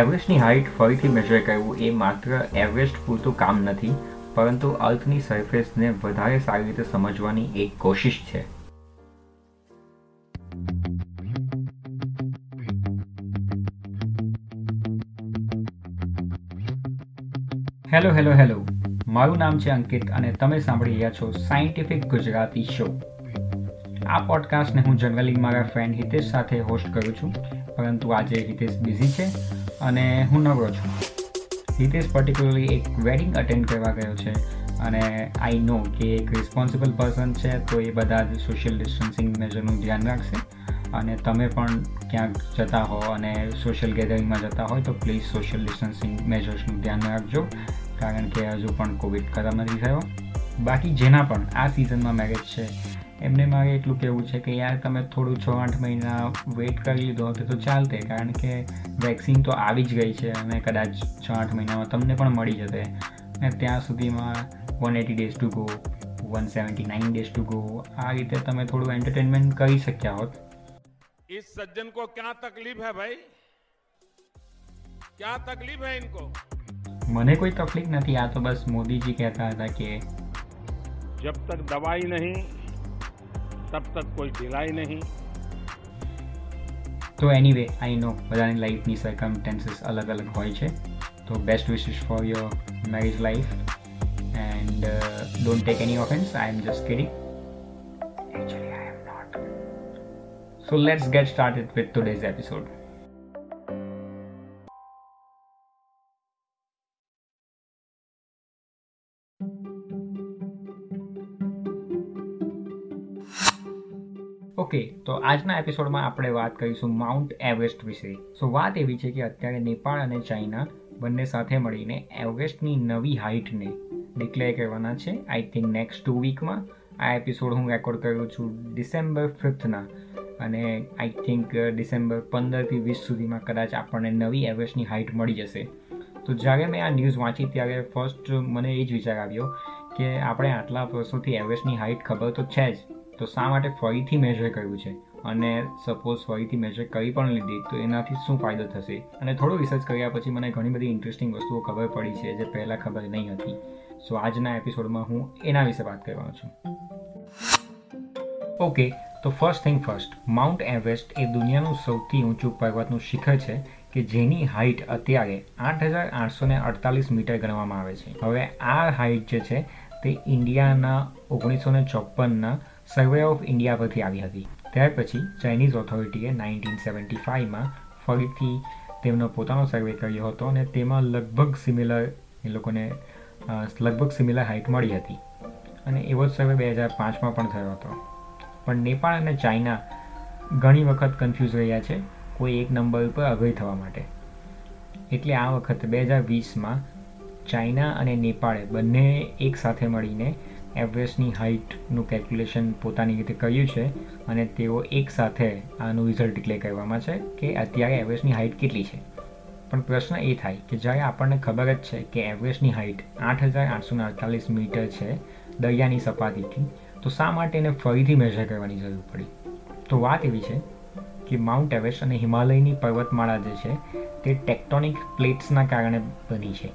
એવરેસ્ટની height ફરીથી major કરવું એ માત્ર એવરેસ્ટ પૂરતું કામ નથી, પરંતુ અર્થની સરફેસને વધારે સારી રીતે સમજવાની એક કોશિશ છે. Hello hello hello. મારું નામ છે અંકિત અને તમે સાંભળી રહ્યા છો સાયન્ટિફિક ગુજરાતી શો. આ પોડકાસ્ટને હું જનરલી મારા ફ્રેન્ડ હિતેશ સાથે હોસ્ટ કરું છું, પરંતુ આજે હિતેશ બિઝી છે અને હું નવરો છું. હિતેશ પર્ટિક્યુલરલી એક વેડિંગ અટેન્ડ કરવા ગયો છે અને આઈ નો કે એક રિસ્પોન્સિબલ પર્સન છે, તો એ બધા જ સોશિયલ ડિસ્ટન્સિંગ મેજરનું ધ્યાન રાખશે. અને તમે પણ ક્યાંક જતા હો અને સોશિયલ ગેધરિંગમાં જતા હોય, તો પ્લીઝ સોશિયલ ડિસ્ટન્સિંગ મેજર્સનું ધ્યાન રાખજો, કારણ કે હજુ પણ કોવિડ ખતમ નથી થયો. બાકી જેના પણ આ સિઝનમાં મેરેજ છે એમને મારે એટલું કહેવું છે કે યાર તમે થોડું છ આઠ મહિના વેઇટ કરી લીધો હોત તો ચાલતે કારણ કે વેક્સિન તો આવી જ ગઈ છે અને કદાચ છ આઠ મહિનામાં તમને પણ મળી જશે અને ત્યાં સુધીમાં one eighty days to go one seventy nine days to go આ રીતે તમે થોડું એન્ટરટેનમેન્ટ કરી શક્યા હોત इस सज्जन को क्या तकलीफ है भाई क्या तकलीफ है इनको મને કોઈ તકલીફ નથી આ તો બસ મોદીજી કહેતા હતા કે जब तक दवाई नहीं તબ તક કોઈ ઢીલાઈ નહીં તો એનીવે આઈ નો બધાની લાઈફની સર્કમટેન્સીસ અલગ અલગ હોય છે તો best wishes for your marriage life and don't take any offence I am just kidding actually, i am not. So let's get started with today's episode. Okay તો આજના એપિસોડમાં આપણે વાત કરીશું માઉન્ટ એવરેસ્ટ વિશે. સો વાત એવી છે કે અત્યારે નેપાળ અને ચાઇના બંને સાથે મળીને એવરેસ્ટની નવી હાઇટને ડિક્લેર કરવાના છે. આઈ થિંક નેક્સ્ટ ટુ વીકમાં આ એપિસોડ હું રેકોર્ડ કર્યો છું ડિસેમ્બર ફિફ્થના અને આઈ થિંક ડિસેમ્બર પંદરથી વીસ સુધીમાં કદાચ આપણને નવી એવરેસ્ટની હાઇટ મળી જશે. તો જ્યારે મેં આ ન્યૂઝ વાંચી ત્યારે ફર્સ્ટ મને એ જ વિચાર આવ્યો કે આપણે આટલા વર્ષોથી એવરેસ્ટની હાઇટ ખબર તો છે જ. તો શા માટે ફરીથી મેજર કર્યું છે? અને સપોઝ ફરીથી મેજર કરી પણ લીધી, તો એનાથી શું ફાયદો થશે? અને થોડું રિસર્ચ કર્યા પછી મને ઘણી બધી ઇન્ટરેસ્ટિંગ વસ્તુઓ ખબર પડી છે, જે પહેલાં ખબર નહીં હતી. સો આજના એપિસોડમાં હું એના વિશે વાત કરવાનો છું. ઓકે તો first thing first Mount Everest એ દુનિયાનું સૌથી ઊંચું પર્વતનું શિખર છે કે જેની હાઇટ અત્યારે આઠ હજાર આઠસો ને અડતાલીસ મીટર ગણવામાં આવે છે. હવે આ હાઇટ જે છે તે ઇન્ડિયાના ઓગણીસો ને ચોપનના સર્વે ઓફ ઇન્ડિયા પરથી આવી હતી. ત્યાર પછી ચાઇનીઝ ઓથોરિટીએ નાઇન્ટીન સેવન્ટી ફાઇવમાં ફરીથી તેમનો પોતાનો સર્વે કર્યો હતો અને તેમાં લગભગ સિમિલર એ લોકોને લગભગ સિમિલર હાઇટ મળી હતી. અને એવો જ સર્વે બે હજાર પાંચમાં પણ થયો હતો. પણ નેપાળ અને ચાઇના ઘણી વખત કન્ફ્યુઝ રહ્યા છે, કોઈ એક નંબર ઉપર અઘરી થવા માટે. એટલે આ વખતે બે હજાર વીસમાં ચાઇના અને નેપાળે બંને એક સાથે મળીને એવરેસ્ટની હાઇટનું કેલ્ક્યુલેશન પોતાની રીતે કર્યું છે અને તેઓ એક સાથે આનું રિઝલ્ટ ડિક્લેર કરવામાં છે કે અત્યારે એવરેસ્ટની હાઇટ કેટલી છે. પણ પ્રશ્ન એ થાય કે જ્યારે આપણને ખબર જ છે કે એવરેસ્ટની હાઇટ આઠ હજાર આઠસો અડતાલીસ મીટર છે દરિયાની સપાટીથી, તો શા માટે એને ફરીથી મેઝર કરવાની જરૂર પડી? તો વાત એવી છે કે માઉન્ટ એવરેસ્ટ અને હિમાલયની પર્વતમાળા જે છે, તે ટેક્ટોનિક પ્લેટ્સના કારણે બની છે.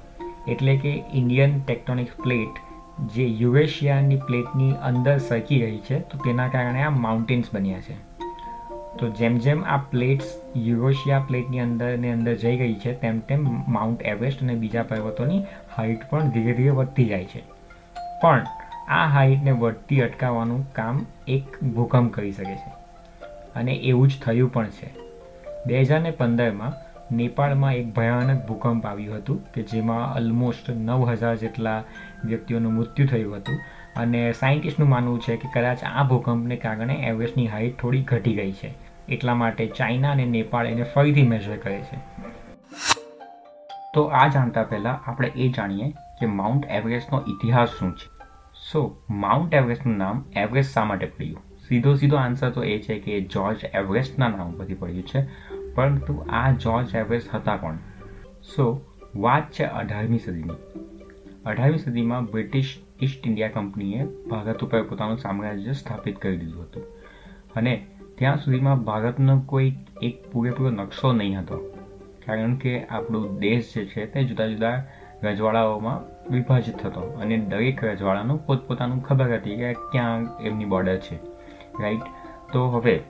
એટલે કે ઇન્ડિયન ટેક્ટોનિક પ્લેટ જે યુરેશિયાની પ્લેટની અંદર સરકી રહી છે, તો તેના કારણે આ માઉન્ટેન્સ બન્યા છે. તો જેમ જેમ આ પ્લેટ્સ યુરોશિયા પ્લેટની અંદર ને અંદર જઈ ગઈ છે, તેમ તેમ માઉન્ટ એવરેસ્ટ અને બીજા પર્વતોની હાઇટ પણ ધીરે ધીરે વધતી જાય છે. પણ આ હાઇટને વધતી અટકાવવાનું કામ એક ભૂકંપ કરી શકે છે. અને એવું જ થયું પણ છે. બે હજાર પંદરમાં નેપાળમાં એક ભયાનક ભૂકંપ આવ્યું હતું કે જેમાં ઓલમોસ્ટ નવ હજાર જેટલા વ્યક્તિઓનું મૃત્યુ થયું હતું. અને સાયન્ટિસ્ટનું માનવું છે કે કદાચ આ ભૂકંપને કારણે એવરેસ્ટની હાઇટ થોડી ઘટી ગઈ છે. એટલા માટે ચાઇના અને નેપાળ એને ફરીથી મેઝર કરે છે. તો આ જાણતા પહેલાં આપણે એ જાણીએ કે માઉન્ટ એવરેસ્ટનો ઇતિહાસ શું છે. સો માઉન્ટ એવરેસ્ટનું નામ એવરેસ્ટ શા માટે પડ્યું? સીધો સીધો આન્સર તો એ છે કે જોર્જ એવરેસ્ટના નામ પરથી પડ્યું છે. પરંતુ આ જોર્જ એવરેસ્ટ હતા કોણ? સો, વાત છે અઢારમી સદીની. અઢારમી સદીમાં બ્રિટિશ ઈસ્ટ ઇન્ડિયા કંપનીએ ભારત ઉપર પોતાનું સામ્રાજ્ય સ્થાપિત કરી દીધું હતું. અને ત્યાં સુધીમાં ભારતનો કોઈ એક પૂરેપૂરો નકશો નહીં હતો. કારણ કે આપણું દેશ જે છે તે જુદા જુદા રજવાડાઓમાં વિભાજિત હતો અને દરેક રજવાડાનું પોતપોતાનું ખબર હતી કે ક્યાં એમની બોર્ડર છે. રાઈટ તો હવે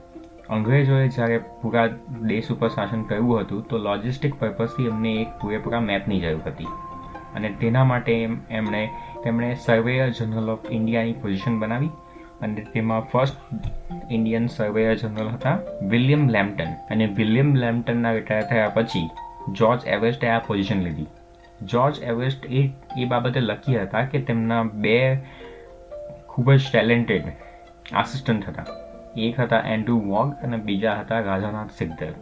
અંગ્રેજોએ જ્યારે પૂરા દેશ ઉપર શાસન કર્યું હતું, તો લોજિસ્ટિક પર્પઝથી એમને એક પૂરેપૂરા મેપની જરૂર હતી. અને તેના માટે એમ, એમણે, તેમણે સર્વેયર જનરલ ઓફ ઇન્ડિયાની પોઝિશન બનાવી અને તેમાં ફર્સ્ટ ઇન્ડિયન સર્વેયર જનરલ હતા વિલિયમ લેમ્પટન અને વિલિયમ લેમ્પટનના રિટાયર થયા પછી જ્યોર્જ એવરેસ્ટે આ પોઝિશન લીધી. જ્યોર્જ એવરેસ્ટ એ એ બાબતે લખી હતા કે તેમના બે ખૂબ જ ટેલેન્ટેડ આસિસ્ટન્ટ હતા. એક હતા એન્ડ્રુ વોગ અને બીજા હતા રાજાનાથ સિકદર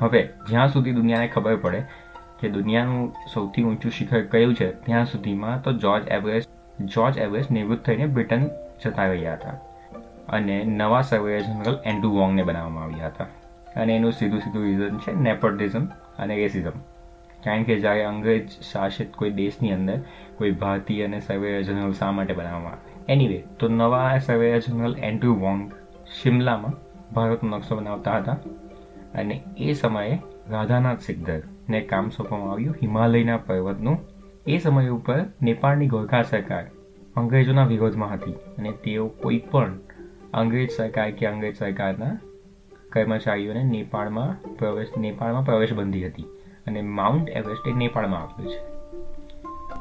હવે, જ્યાં સુધી દુનિયાને ખબર પડે કે દુનિયાનું સૌથી ઊંચું શિખર કયું છે, ત્યાં સુધીમાં તો જ્યોર્જ એવરેસ્ટ જ્યોર્જ એવરેસ્ટ નિવૃત્ત થઈને બ્રિટન જતા રહ્યા હતા. અને નવા સર્વેયર જનરલ એન્ડ્રુ વોંગને બનાવવામાં આવ્યા હતા. અને એનું સીધું સીધું રીઝન છે નેપોટિઝમ અને રેસિઝમ કારણ કે જ્યારે અંગ્રેજ શાસિત કોઈ દેશની અંદર કોઈ ભારતીય અને સર્વેયર જનરલ શા માટે બનાવવામાં આવે? એનીવે તો નવા સર્વેયર જનરલ એન્ડ્રુ વોંગ શિમલામાં ભારતનો નકશો બનાવતા હતા અને એ સમયે રાધાનાથ સિકદરને કામ સોંપવામાં આવ્યું હિમાલયના પર્વતનું. એ સમય ઉપર નેપાળની ગોરખા સરકાર અંગ્રેજોના વિરોધમાં હતી અને તેઓ કોઈ પણ અંગ્રેજ સરકાર કે અંગ્રેજ સરકારના કર્મચારીઓને નેપાળમાં પ્રવેશ નેપાળમાં પ્રવેશ બંધી હતી અને માઉન્ટ એવરેસ્ટ એ નેપાળમાં આવ્યું છે.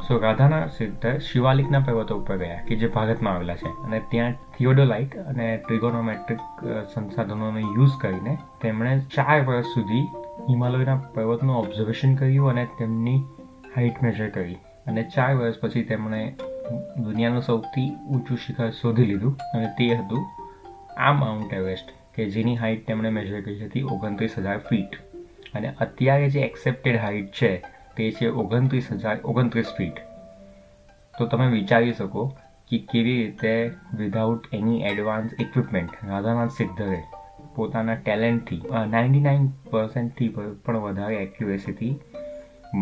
સો રાધાના સિદ્ધર શિવાલિકના પર્વતો ઉપર ગયા, કે જે ભારતમાં આવેલા છે. અને ત્યાં થિયોડોલાઇટ અને ટ્રિગોનોમેટ્રિક સંસાધનોને યુઝ કરીને તેમણે ચાર વર્ષ સુધી હિમાલયના પર્વતનું ઓબ્ઝર્વેશન કર્યું અને તેમની હાઇટ મેજર કરી. અને ચાર વર્ષ પછી તેમણે દુનિયાનું સૌથી ઊંચું શિખર શોધી લીધું અને તે હતું આ માઉન્ટ એવરેસ્ટ કે જેની હાઇટ તેમણે મેજર કરી હતી ઓગણત્રીસ હજાર ફીટ અને અત્યારે જે એક્સેપ્ટેડ હાઇટ છે તે છે ઓગણત્રીસ હજાર, ઓગણત્રીસ ફીટ તો તમે વિચારી શકો કે કેવી રીતે without any advance equipment Radhanath સિદ્ધરે પોતાના ટેલેન્ટથી નાઇન્ટી નાઇન પર્સન્ટથી પણ વધારે એક્યુરેસીથી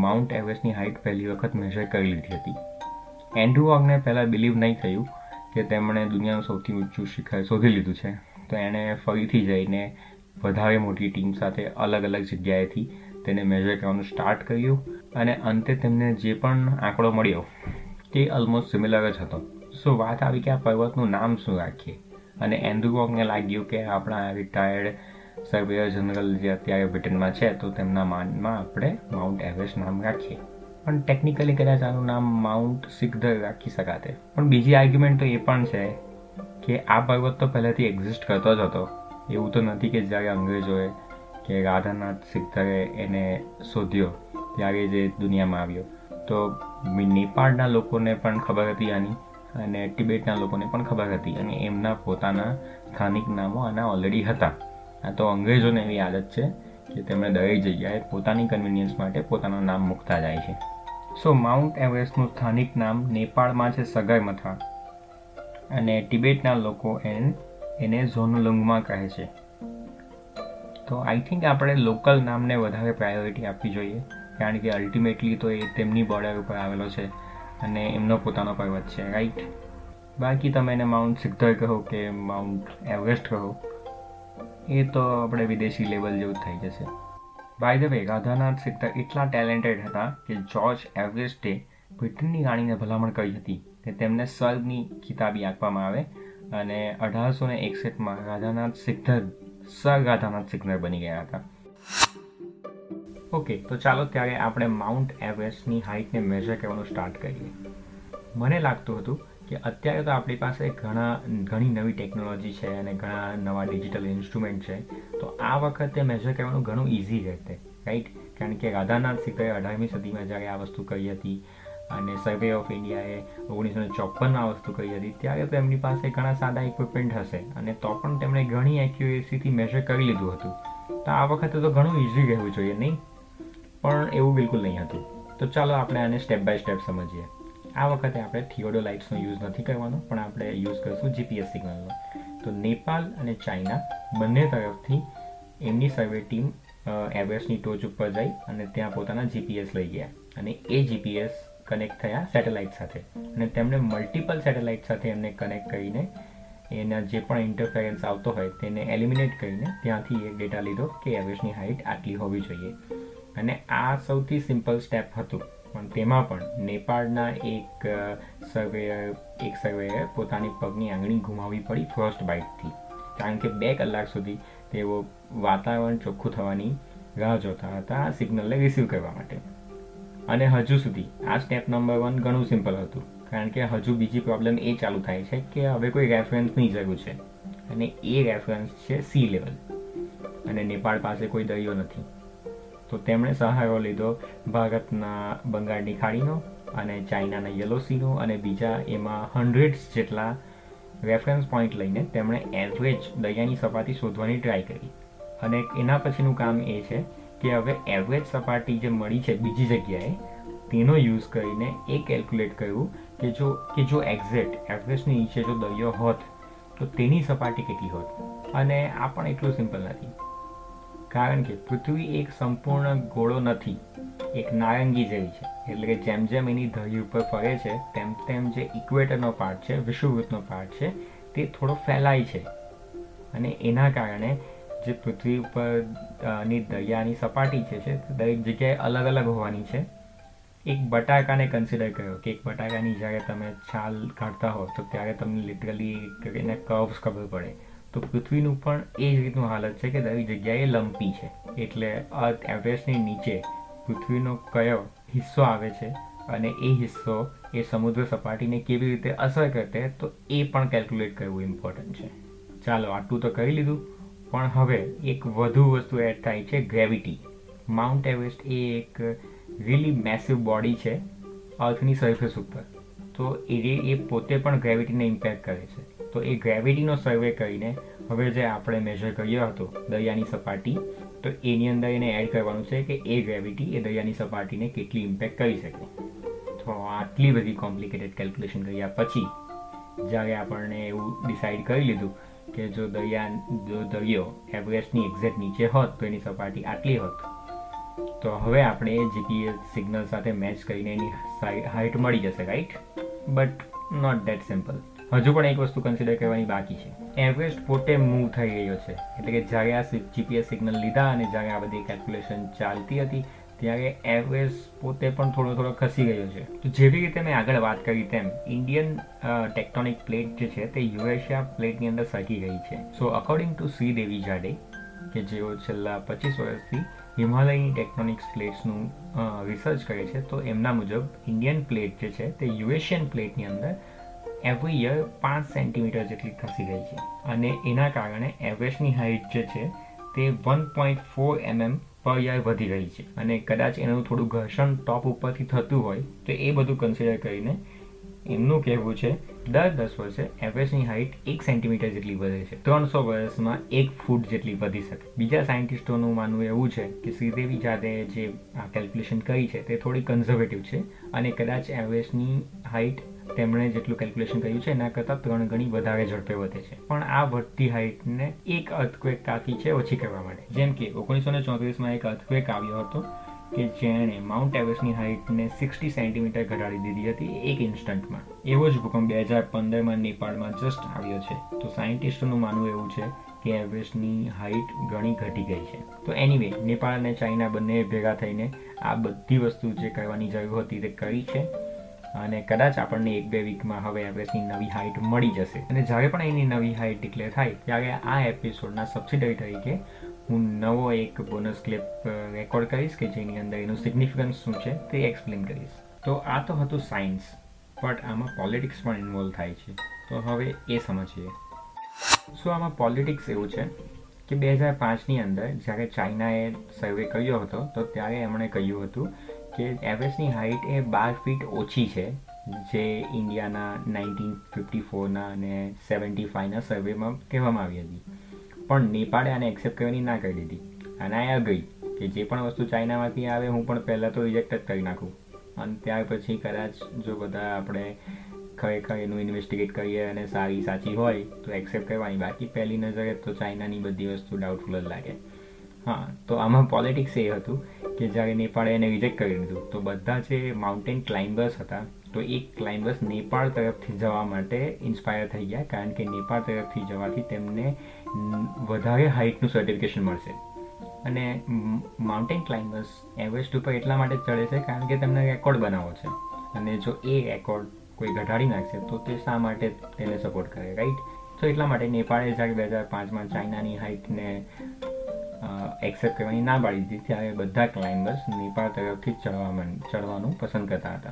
માઉન્ટ એવરેસ્ટની હાઇટ પહેલી વખત મેજર કરી લીધી હતી. એન્ડ્રુ વોગને પહેલાં બિલીવ નહીં થયું કે તેમણે દુનિયાનું સૌથી ઊંચું શિખર શોધી લીધું છે. તો એણે ફરીથી જઈને વધારે મોટી ટીમ સાથે અલગ અલગ જગ્યાએથી તેને મેજર કરવાનું સ્ટાર્ટ કર્યું. અને અંતે તેમને જે પણ આંકડો મળ્યો, તે ઓલમોસ્ટ સિમિલર જ હતો. સો વાત આવી કે આ પર્વતનું નામ શું રાખીએ? અને એન્ડ્રુવોકને લાગ્યું કે આપણા રિટાયર્ડ સર્વેયર જનરલ જે અત્યારે બ્રિટનમાં છે, તો તેમના માનમાં આપણે માઉન્ટ એવરેસ્ટ નામ રાખીએ. પણ ટેકનિકલી કદાચ આનું નામ માઉન્ટ સિકદર રાખી શકાતે. પણ બીજી આર્ગ્યુમેન્ટ તો એ પણ છે કે આ પર્વત તો પહેલાંથી એક્ઝિસ્ટ કરતો જ હતો. એવું તો નથી કે જ્યારે અંગ્રેજોએ કે રાધાનાથ સિકદરે એને શોધ્યો. ત્યારે જે દુનિયામાં આવ્યો. તો નેપાળના લોકોને પણ ખબર હતી આની અને ટિબેટના લોકોને પણ ખબર હતી અને એમના પોતાના સ્થાનિક નામો આના ઓલરેડી હતા. આ તો અંગ્રેજોને એવી આદત છે કે તેમણે દરેક જગ્યાએ પોતાની કન્વિનિયન્સ માટે પોતાનું નામ મૂકતા જાય છે. સો માઉન્ટ એવરેસ્ટનું સ્થાનિક નામ નેપાળમાં છે સગરમથા. અને ટિબેટના લોકો એને એને ઝોનલુંગમાં કહે છે. તો આઈ થિંક આપણે લોકલ નામને વધારે પ્રાયોરિટી આપવી જોઈએ. કારણ કે અલ્ટિમેટલી તો એ તેમની બોર્ડર ઉપર આવેલો છે અને એમનો પોતાનો પર્વત છે રાઈટ બાકી તમે એને માઉન્ટ સિદ્ધર કહો કે માઉન્ટ એવરેસ્ટ કહો, એ તો આપણે વિદેશી લેવલ જેવું થઈ જશે. By the way Radhanath Sikdar એટલા ટેલેન્ટેડ હતા કે જોર્જ એવરેસ્ટે બ્રિટનની રાણીને ભલામણ કરી હતી કે તેમને સ્વર્ગની ખિતાબી આપવામાં આવે અને અઢારસો ને એકસઠમાં રાધાનાથ સિદ્ધર સર રાધાનાથ સિગ્નર બની ગયા હતા. ઓકે તો ચાલો ત્યારે આપણે માઉન્ટ એવરેસ્ટની હાઇટને મેઝર કરવાનું સ્ટાર્ટ કરીએ. મને લાગતું હતું કે અત્યારે તો આપણી પાસે ઘણા, ઘણી નવી ટેકનોલોજી છે અને ઘણા નવા ડિજિટલ ઇન્સ્ટ્રુમેન્ટ છે. તો આ વખતે મેઝર કરવાનું ઘણું ઇઝી રહેશે રાઈટ કારણ કે રાધાનાથ સિકરે અઢારમી સદીમાં જ્યારે આ વસ્તુ કરી હતી અને સર્વે ઓફ ઇન્ડિયાએ ઓગણીસો ચોપનમાં આ વસ્તુ કરી હતી, ત્યારે તો એમની પાસે ઘણા સાદા ઇક્વિપમેન્ટ હશે અને તો પણ તેમણે ઘણી એક્યુરેસીથી મેજર કરી લીધું હતું. તો આ વખતે તો ઘણું ઇઝી રહેવું જોઈએ, નહીં? પણ એવું બિલકુલ નહીં હતું. તો ચાલો આપણે આને સ્ટેપ બાય સ્ટેપ સમજીએ. આ વખતે આપણે થિયોડોલાઇટ્સનો યુઝ નથી કરવાનો, પણ આપણે યુઝ કરીશું જીપીએસ સિગ્નલનો તો નેપાલ અને ચાઇના બંને તરફથી એમની સર્વે ટીમ એવરેસ્ટની ટોચ ઉપર જઈ અને ત્યાં પોતાના જીપીએસ લઈ ગયા. અને એ જીપીએસ કનેક્ટ થયા સેટેલાઇટ સાથે. અને તેમણે મલ્ટિપલ સેટેલાઇટ સાથે એમને કનેક્ટ કરીને એના જે પણ ઇન્ટરફેરન્સ આવતો હોય તેને એલિમિનેટ કરીને ત્યાંથી એ ડેટા લીધો કે એવરેજની હાઇટ આટલી હોવી જોઈએ. અને આ સૌથી સિમ્પલ સ્ટેપ હતું. પણ તેમાં પણ નેપાળના એક સર્વે એક સર્વેએ પોતાની પગની આંગળી ગુમાવવી પડી ફર્સ્ટ બાઇટથી કારણ કે બે કલાક સુધી તેઓ વાતાવરણ ચોખ્ખું થવાની રાહ જોતા હતા આ સિગ્નલને રિસીવ કરવા માટે. અને હજુ સુધી આ સ્ટેપ નંબર વન ઘણું સિમ્પલ હતું. કારણ કે હજુ બીજી પ્રોબ્લેમ એ ચાલુ થાય છે કે હવે કોઈ રેફરન્સની જરૂર છે. અને એ રેફરન્સ છે સી લેવલ અને નેપાળ પાસે કોઈ દરિયો નથી. તો તેમણે સહારો લીધો ભારતના બંગાળની ખાડીનો અને ચાઇનાના યલો સીનો અને બીજા એમાં હંડ્રેડ્સ જેટલા રેફરન્સ પોઈન્ટ લઈને તેમણે એવરેજ દરિયાની સપાટી શોધવાની ટ્રાય કરી. અને એના પછીનું કામ એ છે કે હવે એવરેજ સપાટી જે મળી છે બીજી જગ્યાએ, તેનો યુઝ કરીને એ કેલ્ક્યુલેટ કર્યું કે જો કે જો એક્ઝેક્ટ એવરેજની નીચે જો દરિયો હોત, તો તેની સપાટી કેટલી હોત? અને આ પણ એટલું સિમ્પલ નથી. કારણ કે પૃથ્વી એક સંપૂર્ણ ગોળો નથી, એક નારંગી જેવી છે. એટલે કે જેમ જેમ એની ધરી ઉપર ફરે છે, તેમ તેમ જે ઇક્વેટરનો પાર્ટ છે, વિષુવવૃત્તનો પાર્ટ છે, તે થોડો ફેલાય છે. અને એના કારણે જે પૃથ્વી ઉપરની દરિયાની સપાટી છે છે દરેક જગ્યાએ અલગ અલગ હોવાની છે. એક બટાકાને કન્સિડર કર્યો કે એક બટાકાની જ્યારે તમે છાલ કાઢતા હો, તો ત્યારે તમને લિટરલી એને કર્વ્સ ખબર પડે. તો પૃથ્વીનું પણ એ જ રીતનું હાલત છે કે દરેક જગ્યાએ લંપી છે. એટલે અર્થ એવરેસ્ટની નીચે પૃથ્વીનો કયો હિસ્સો આવે છે અને એ હિસ્સો એ સમુદ્ર સપાટીને કેવી રીતે અસર કરતે તો એ પણ કેલ્ક્યુલેટ કરવું ઇમ્પોર્ટન્ટ છે. ચાલો આટલું તો કરી લીધું, પણ હવે એક વધુ વસ્તુ એડ થાય છે ગ્રેવિટી માઉન્ટ એવરેસ્ટ એ એક રીલી મેસિવ બોડી છે, અર્થની સરફેસ ઉપર. તો એ એ પોતે પણ ગ્રેવિટીને ઇમ્પેક્ટ કરે છે. તો એ ગ્રેવિટીનો સર્વે કરીને હવે જે આપણે મેજર કર્યો હતો દરિયાની સપાટી, તો એની અંદર એને એડ કરવાનું છે કે એ ગ્રેવિટી એ દરિયાની સપાટીને કેટલી ઇમ્પેક્ટ કરી શકે. તો આટલી બધી કોમ્પ્લિકેટેડ કેલ્ક્યુલેશન કર્યા પછી, જ્યારે આપણને એવું ડિસાઇડ કરી લીધું કે જો દરિયા, જો દરિયો એવરેસ્ટની એક્ઝેક્ટ નીચે હોત, તો એની સપાટી આટલી હોત. તો હવે આપણે જીપીએસ સિગ્નલ સાથે મેચ કરીને એની હાઇટ મળી જશે right but not that simple હજુ પણ એક વસ્તુ કન્સિડર કરવાની બાકી છે. એવરેસ્ટ પોતે મૂવ થઈ રહ્યો છે. એટલે કે જ્યારે આ જીપીએસ સિગ્નલ લીધા અને જ્યારે આ બધી કેલ્ક્યુલેશન ચાલતી હતી, ત્યારે એવરેસ્ટ પોતે પણ થોડો થોડો ખસી ગયો છે. તો જેવી રીતે મેં આગળ વાત કરી તેમ ઇન્ડિયન ટેક્ટોનિક પ્લેટ જે છે તે યુએશિયા પ્લેટની અંદર સરકી ગઈ છે. So according to Sridevi Jade કે જેઓ છેલ્લા પચીસ વર્ષથી હિમાલયની ટેક્ટોનિક્સ પ્લેટ્સનું રિસર્ચ કરે છે, તો એમના મુજબ ઇન્ડિયન પ્લેટ જે છે તે યુએશિયન પ્લેટની અંદર એવરી યર પાંચ સેન્ટીમીટર જેટલી ખસી ગઈ છે. અને એના કારણે એવરેસ્ટની હાઇટ જે છે તે વન પોઈન્ટ ફોર એમએમ પર યર વધી રહી છે. અને કદાચ એનું થોડું ઘર્ષણ ટોપ ઉપરથી થતું હોય, તો એ બધું કન્સિડર કરીને એમનું કહેવું છે, દર દસ વર્ષે એવરેજની હાઇટ એક સેન્ટીમીટર જેટલી વધે છે. ત્રણસો વર્ષમાં એક ફૂટ જેટલી વધી શકે. બીજા સાયન્ટિસ્ટોનું માનવું એવું છે કે શ્રીદેવી જાદે જે આ કેલ્ક્યુલેશન કરી છે તે થોડી કન્ઝર્વેટિવ છે. અને કદાચ એવરેજની હાઇટ તેમણે જેટલું કેલ્ક્યુલેશન કર્યું છે, એના કરતાં ત્રણ ગણી વધારે ઝડપે વધે છે. પણ આ વધતી હાઇટને એક અર્થક્વેક કાફી છે ઓછી કરવા માટે. જેમ કે ઓગણીસો ને ચોત્રીસમાં એક અર્થક્વેક આવ્યો હતો કે જેણે માઉન્ટ એવરેસ્ટની હાઇટને સિક્સટી સેન્ટીમીટર ઘટાડી દીધી હતી એક ઇન્સ્ટન્ટમાં. એવો જ ભૂકંપ બે હજાર પંદરમાં નેપાળમાં જસ્ટ આવ્યો છે. તો સાયન્ટિસ્ટોનું માનવું એવું છે કે એવરેસ્ટની હાઇટ ઘણી ઘટી ગઈ છે. તો એનીવે નેપાળ અને ચાઇના બંને ભેગા થઈને આ બધી વસ્તુ જે કરવાની જરૂર હતી તે કરી છે. અને કદાચ આપણને એક બે વીકમાં હવે એવરેસ્ટની નવી હાઇટ મળી જશે. અને જ્યારે પણ એની નવી હાઇટ ડિક્લેર થાય, ત્યારે આ એપિસોડના સબસિડરી તરીકે હું નવો એક બોનસ ક્લિપ રેકોર્ડ કરીશ કે જેની અંદર એનું સિગ્નિફિકન્સ શું છે તે એક્સપ્લેન કરીશ. તો આ તો હતું સાયન્સ બટ આમાં પોલિટિક્સ પણ ઇન્વોલ્વ થાય છે. તો હવે એ સમજીએ. સો આમાં પોલિટિક્સ એવું છે કે બે હજાર પાંચની અંદર જ્યારે ચાઇનાએ સર્વે કર્યો હતો, તો ત્યારે એમણે કહ્યું હતું કે એવરેસ્ટની હાઇટ એ બાર ફીટ ઓછી છે, જે ઇન્ડિયાના નાઇન્ટીન ફિફ્ટી ફોરના અને સેવન્ટી ફાઇવના સર્વેમાં કહેવામાં આવી હતી. પણ નેપાળે આને એક્સેપ્ટ કરવાની ના કરી દીધી. અને આ ગઈ કે જે પણ વસ્તુ ચાઇનામાંથી આવે, હું પણ પહેલાં તો રિજેક્ટ જ કરી નાખું. અને ત્યાર પછી કદાચ જો બધા આપણે ખરેખર એનું ઇન્વેસ્ટિગેટ કરીએ અને સારી સાચી હોય, તો એક્સેપ્ટ કરવાની. બાકી પહેલી નજરે તો ચાઇનાની બધી વસ્તુ ડાઉટફુલ જ લાગે. હા, તો આમાં પોલિટિક્સ એ હતું કે જ્યારે નેપાળે એને રિજેક્ટ કરી દીધું તો બધા જે માઉન્ટેન ક્લાઇમ્બર્સ હતા, તો એ ક્લાઇમ્બર્સ નેપાળ તરફથી જવા માટે ઇન્સ્પાયર થઈ ગયા, કારણ કે નેપાળ તરફથી જવાથી તેમને વધારે હાઇટનું સર્ટિફિકેશન મળશે. અને માઉન્ટેન ક્લાઇમ્બર્સ એવરેસ્ટ ઉપર એટલા માટે ચડે છે કારણ કે તેમને રેકોર્ડ બનાવવો છે. અને જો એ રેકોર્ડ કોઈ ઘટાડી નાખશે, તો તે શા માટે તેને સપોર્ટ કરે રાઈટ તો એટલા માટે નેપાળે જ્યારે બે હજાર પાંચમાં ચાઇનાની હાઇટને એક્સેપ્ટ કરવાની ના પાડી દીધી. ત્યારે બધા ક્લાઇમ્બર્સ નેપાળ તરફથી ચડવા ચડવાનું પસંદ કરતા હતા.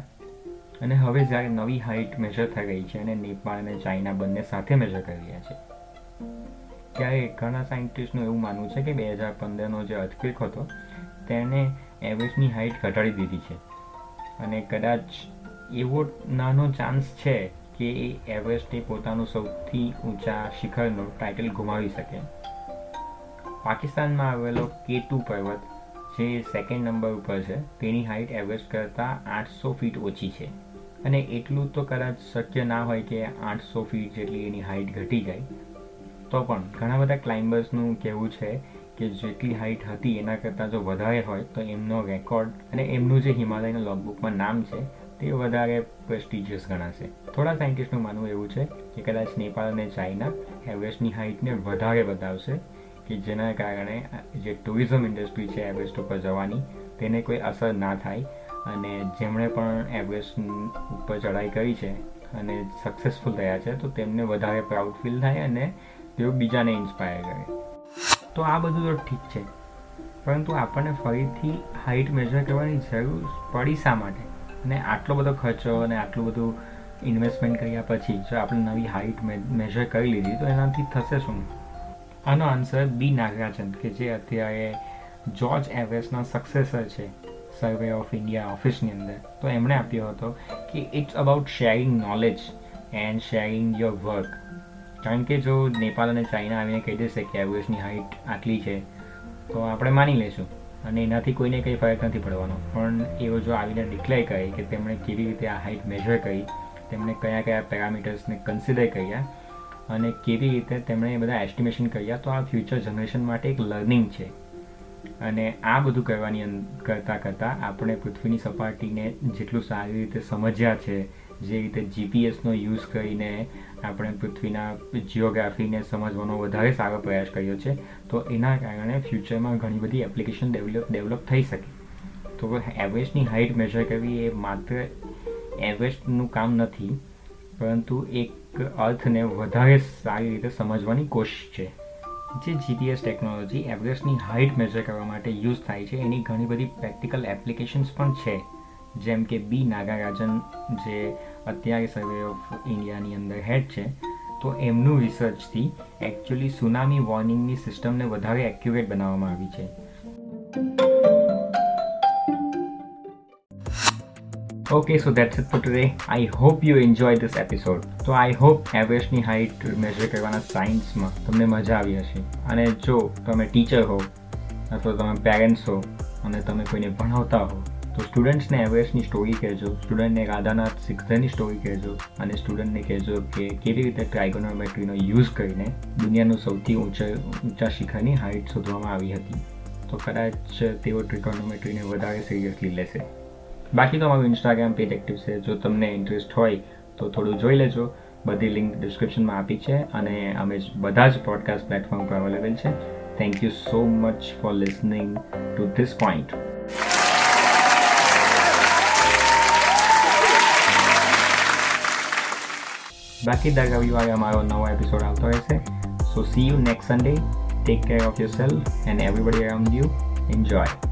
અને હવે જ્યારે નવી હાઇટ મેજર થઈ ગઈ છે અને નેપાળ અને ચાઇના બંને સાથે મેજર કરી રહ્યા છે. ત્યારે ઘણા સાયન્ટિસ્ટનું એવું માનવું છે કે બે હજાર પંદરનો જે અર્થક્વેક હતો તેણે એવરેજની હાઇટ ઘટાડી દીધી છે. અને કદાચ એવો નાનો ચાન્સ છે કે એ એવરેસ્ટે પોતાનું સૌથી ઊંચા શિખરનું ટાઇટલ ગુમાવી શકે. પાકિસ્તાનમાં આવેલો કેતુ પર્વત જે સેકન્ડ નંબર ઉપર છે, તેની હાઇટ એવરેસ્ટ કરતાં આઠસો ફીટ ઓછી છે. અને એટલું તો કદાચ શક્ય ના હોય કે આઠસો ફીટ જેટલી એની હાઇટ ઘટી જાય. તો પણ ઘણા બધા ક્લાઇમ્બર્સનું કહેવું છે કે જેટલી હાઇટ હતી એના કરતાં જો વધારે હોય તો એમનો રેકોર્ડ અને એમનું જે હિમાલયના લોગબુકમાં નામ છે, તે વધારે પ્રેસ્ટિજિયસ ગણાશે. થોડા સાયન્ટિસ્ટનું માનવું એવું છે કે કદાચ નેપાળ અને ચાઇના એવરેસ્ટની હાઇટને વધારે બતાવશે. કે જેના કારણે જે ટુરિઝમ ઇન્ડસ્ટ્રી છે એવરેસ્ટ ઉપર જવાની, તેને કોઈ અસર ના થાય. અને જેમણે પણ એવરેસ્ટ ઉપર ચઢાઈ કરી છે અને સક્સેસફુલ થયા છે, તો તેમને વધારે પ્રાઉડ ફીલ થાય અને તેઓ બીજાને ઇન્સ્પાયર કરે. તો આ બધું તો ઠીક છે. પરંતુ આપણને ફરીથી હાઇટ મેજર કરવાની જરૂર પડી શા માટે? અને આટલો બધો ખર્ચો અને આટલું બધું ઇન્વેસ્ટમેન્ટ કર્યા પછી જો આપણે નવી હાઇટ મેજર કરી લીધી, તો એનાથી થશે શું? આનો આન્સર બી નાગરાજન, કે જે અત્યારે જોર્જ એવરેસ્ટના સક્સેસર છે સર્વે ઓફ ઇન્ડિયા ઓફિસની અંદર. તો એમણે આપ્યો હતો કે it's about sharing knowledge and sharing your work કારણ કે જો નેપાલ અને ચાઇના આવીને કહી દેશે કે એવરેસ્ટની હાઇટ આટલી છે, તો આપણે માની લઈશું અને એનાથી કોઈને કંઈ ફરક નથી પડવાનો. પણ એવો જો આવીને ડિક્લેર કરે કે તેમણે કેવી રીતે આ હાઇટ મેજર કરી તેમણે કયા કયા પેરામીટર્સને કન્સિડર કર્યા અને કેવી રીતે તેમણે એ બધા એસ્ટિમેશન કર્યા, તો આ ફ્યુચર જનરેશન માટે એક લર્નિંગ છે. અને આ બધું કરવાની કરતાં કરતાં આપણે પૃથ્વીની સપાટીને જેટલું સારી રીતે સમજ્યા છે, જે રીતે જીપીએસનો યુઝ કરીને આપણે પૃથ્વીના જીઓગ્રાફીને સમજવાનો વધારે સારો પ્રયાસ કર્યો છે, તો એના કારણે ફ્યુચરમાં ઘણી બધી એપ્લિકેશન ડેવલપ ડેવલપ થઈ શકે. તો એવરેસ્ટની હાઇટ મેજર કરવી એ માત્ર એવરેસ્ટનું કામ નથી, પરંતુ એક અર્થને વધારે સારી રીતે સમજવાની કોશિશ છે. જે જીપીએસ ટેકનોલોજી એવરેસ્ટની હાઇટ મેજર કરવા માટે યુઝ થાય છે, એની ઘણી બધી પ્રેક્ટિકલ એપ્લિકેશન્સ પણ છે. જેમ કે બી નાગારાજન, જે અત્યારે સર્વે ઓફ ઇન્ડિયાની અંદર હેડ છે, તો એમનું રિસર્ચથી એકચ્યુઅલી સુનામી વોર્નિંગની સિસ્ટમને વધારે એક્યુરેટ બનાવવામાં આવી છે. Okay, so that's it for today. I hope you enjoyed this episode. તો આઈ હોપ એવરેસ્ટની હાઇટ મેઝર કરવાના સાયન્સમાં તમને મજા આવી હશે. અને જો તમે ટીચર હો અથવા તમે પેરેન્ટ્સ હો અને તમે કોઈને ભણાવતા હો તો સ્ટુડન્ટ્સને એવરેસ્ટની સ્ટોરી કહેજો. સ્ટુડન્ટને રાધાનાથ શિક્ષણની સ્ટોરી કહેજો. અને સ્ટુડન્ટને કહેજો કે કેવી રીતે ટ્રાઇગોનોમેટ્રીનો યુઝ કરીને દુનિયાનું સૌથી ઊંચા ઊંચા શિખરની હાઇટ શોધવામાં આવી હતી. તો કદાચ તેઓ ટ્રિકોનોમેટ્રીને વધારે સિરિયસલી લેશે. બાકી તો અમારું ઇન્સ્ટાગ્રામ પેજ એક્ટિવ છે. જો તમને ઇન્ટરેસ્ટ હોય તો થોડું જોઈ લેજો. બધી લિંક ડિસ્ક્રિપ્શનમાં આપી છે અને અમે બધા જ પોડકાસ્ટ પ્લેટફોર્મ પર અવેલેબલ છે. Thank you so much for listening to this point બાકી દર રવિવારે અમારો નવો એપિસોડ આવતો રહેશે so see you next Sunday take care of yourself and everybody around you enjoy